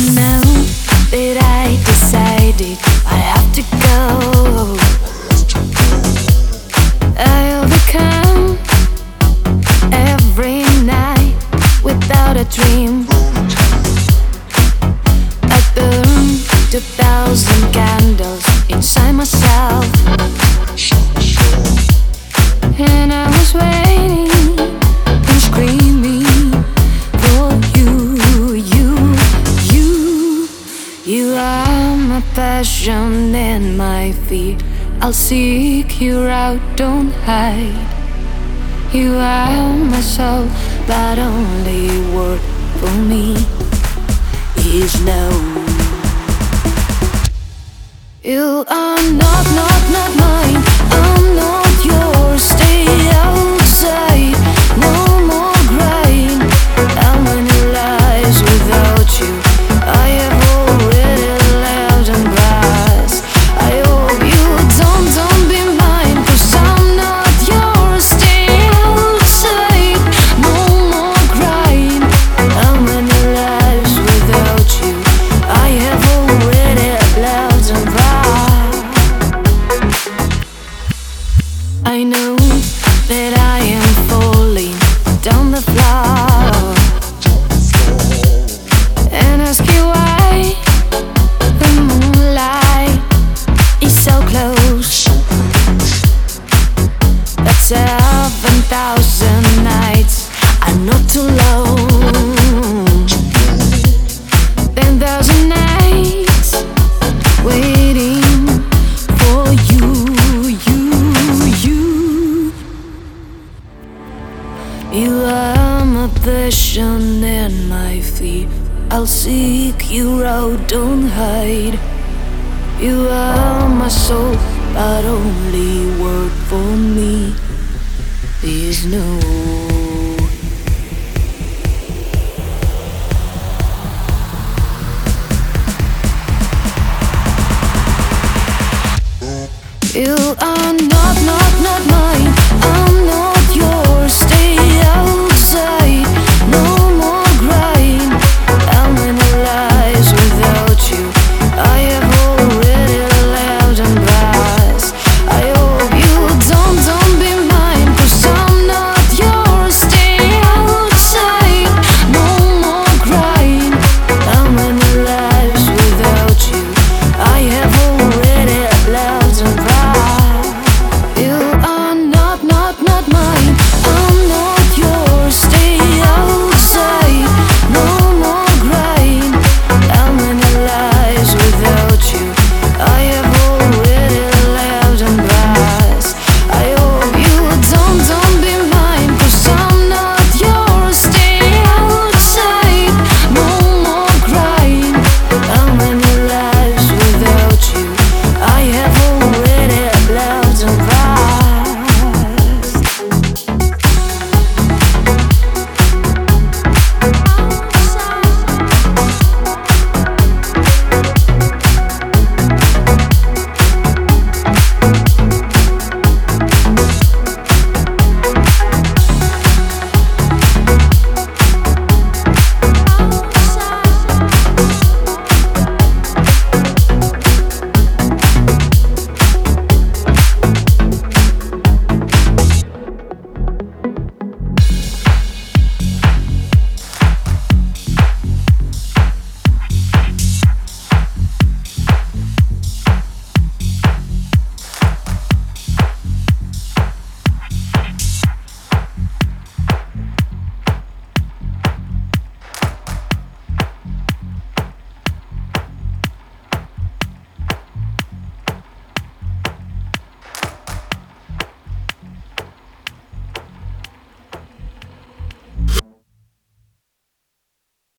Know that I decided I have to go. I'll become every night without a dream. You are my passion and my fear. I'll seek you out, don't hide. You are my soul, but only word for me is no. You are not, not, not mine. That I am falling down the floor and ask you why the moonlight is so close. But seven thousand You are my passion and my fear. I'll seek you out, don't hide. You are my soul, but only word for me is no. You are